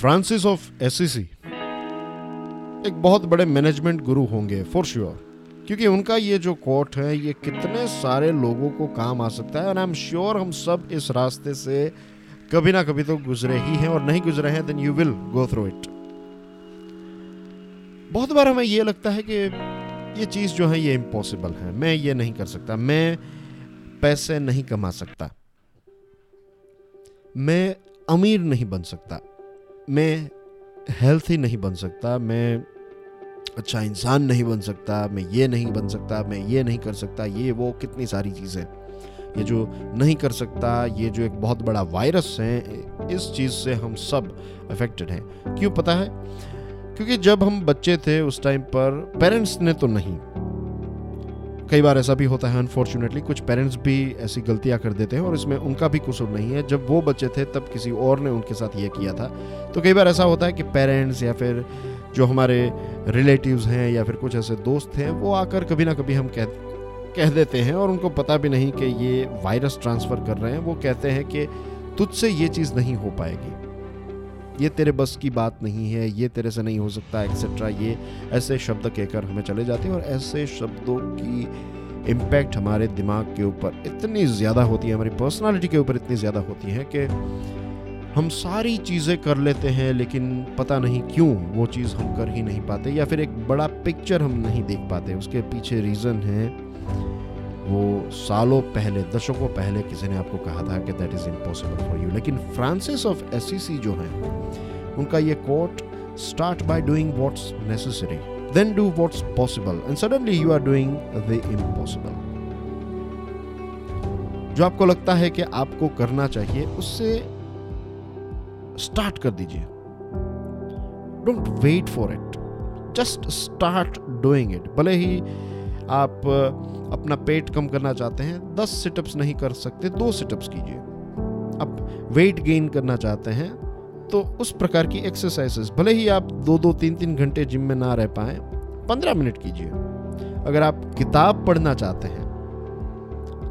Francis of ACC एक बहुत बड़े मैनेजमेंट गुरु होंगे फॉर श्योर sure. क्योंकि उनका ये जो कोट है, ये कितने सारे लोगों को काम आ सकता है और आई एम श्योर हम सब इस रास्ते से कभी ना कभी तो गुजरे ही हैं, और नहीं गुजरे हैं then you will go through it बहुत बार हमें ये लगता है कि ये चीज़ जो है, ये इम्पॉसिबल है। मैं ये नहीं कर सकता। मैं पैसे नहीं कमा सकता। मैं अमीर नहीं बन सकता। मैं हेल्थी नहीं बन सकता, मैं अच्छा इंसान नहीं बन सकता, मैं ये नहीं बन सकता, मैं ये नहीं कर सकता, ये वो कितनी सारी चीज़ें ये जो नहीं कर सकता, ये जो एक बहुत बड़ा वायरस है, इस चीज़ से हम सब अफेक्टेड हैं। क्यों पता है? क्योंकि जब हम बच्चे थे उस टाइम पर पेरेंट्स ने तो नहीं कई बार ऐसा भी होता है अनफॉर्चुनेटली कुछ पेरेंट्स भी ऐसी गलतियाँ कर देते हैं और इसमें उनका भी कसूर नहीं है। जब वो बच्चे थे, तब किसी और ने उनके साथ ये किया था। तो कई बार ऐसा होता है कि पेरेंट्स या फिर जो हमारे रिलेटिव्स हैं या फिर कुछ ऐसे दोस्त हैं, वो आकर कभी ना कभी हम कह कह देते हैं और उनको पता भी नहीं कि ये वायरस ट्रांसफ़र कर रहे हैं। वो कहते हैं कि, तुझसे ये चीज़ नहीं हो पाएगी। ये तेरे बस की बात नहीं है, ये तेरे से नहीं हो सकता एक्सेट्रा ये ऐसे शब्द कहकर हमें चले जाते हैं और ऐसे शब्दों की इम्पैक्ट हमारे दिमाग के ऊपर इतनी ज़्यादा होती है, हमारी पर्सनालिटी के ऊपर इतनी ज़्यादा होती है कि हम सारी चीज़ें कर लेते हैं, लेकिन पता नहीं क्यों वो चीज़ हम कर ही नहीं पाते या फिर एक बड़ा पिक्चर हम नहीं देख पाते। उसके पीछे रीज़न है सालों पहले, दशकों पहले किसी ने आपको कहा था कि that is impossible for you लेकिन फ्रांसिस ऑफ़ एसिसी जो हैं, उनका ये quote start by doing what's necessary then do what's possible and suddenly you are doing the impossible जो आपको लगता है कि आपको करना चाहिए, उससे स्टार्ट कर दीजिए। Don't wait for it just start doing it भले ही आप अपना पेट कम करना चाहते हैं, दस सिटअप्स नहीं कर सकते, दो सिटअप्स कीजिए। आप वेट गेन करना चाहते हैं तो उस प्रकार की एक्सरसाइजेस भले ही आप दो दो, तीन तीन घंटे जिम में ना रह पाए, पंद्रह मिनट कीजिए। अगर आप किताब पढ़ना चाहते हैं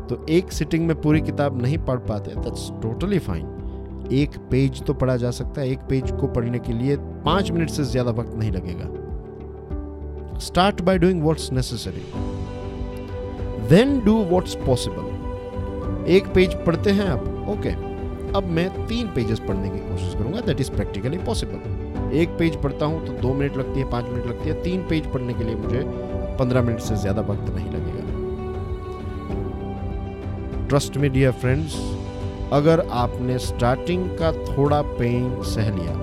तो एक सिटिंग में पूरी किताब नहीं पढ़ पाते दैट्स टोटली फाइन एक पेज तो पढ़ा जा सकता है, एक पेज को पढ़ने के लिए पाँच मिनट से ज़्यादा वक्त नहीं लगेगा। Start by doing what's necessary then do what's possible एक पेज पढ़ते हैं आप? Okay okay. अब मैं तीन पेजेस पढ़ने की कोशिश करूँगा. दैट इज़ प्रैक्टिकली पॉसिबल एक पेज पढ़ता हूँ तो दो मिनट लगती है, पाँच मिनट लगती है. तीन पेज पढ़ने के लिए मुझे पंद्रह मिनट से ज़्यादा वक्त नहीं लगेगा. ट्रस्ट मी डियर फ्रेंड्स अगर आपने स्टार्टिंग का थोड़ा पेन सह लिया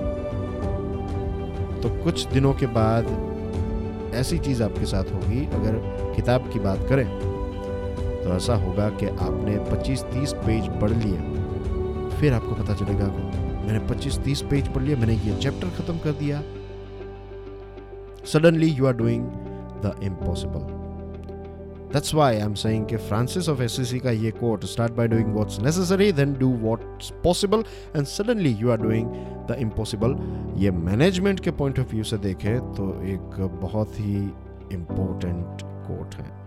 तो कुछ दिनों के बाद ऐसी चीज़ आपके साथ होगी. अगर किताब की बात करें तो ऐसा होगा कि आपने 25-30 पेज पढ़ लिए। फिर आपको पता चलेगा कि मैंने 25-30 पेज पढ़ लिया मैंने ये चैप्टर खत्म कर दिया। Suddenly you are doing the impossible that's why I am saying कि फ्रांसिस ऑफ़ एसएससी का ये quote start by doing what's necessary then do what's possible and suddenly you are doing the impossible ये management के point of view से देखें तो एक बहुत ही इम्पोर्टेंट कोर्ट है।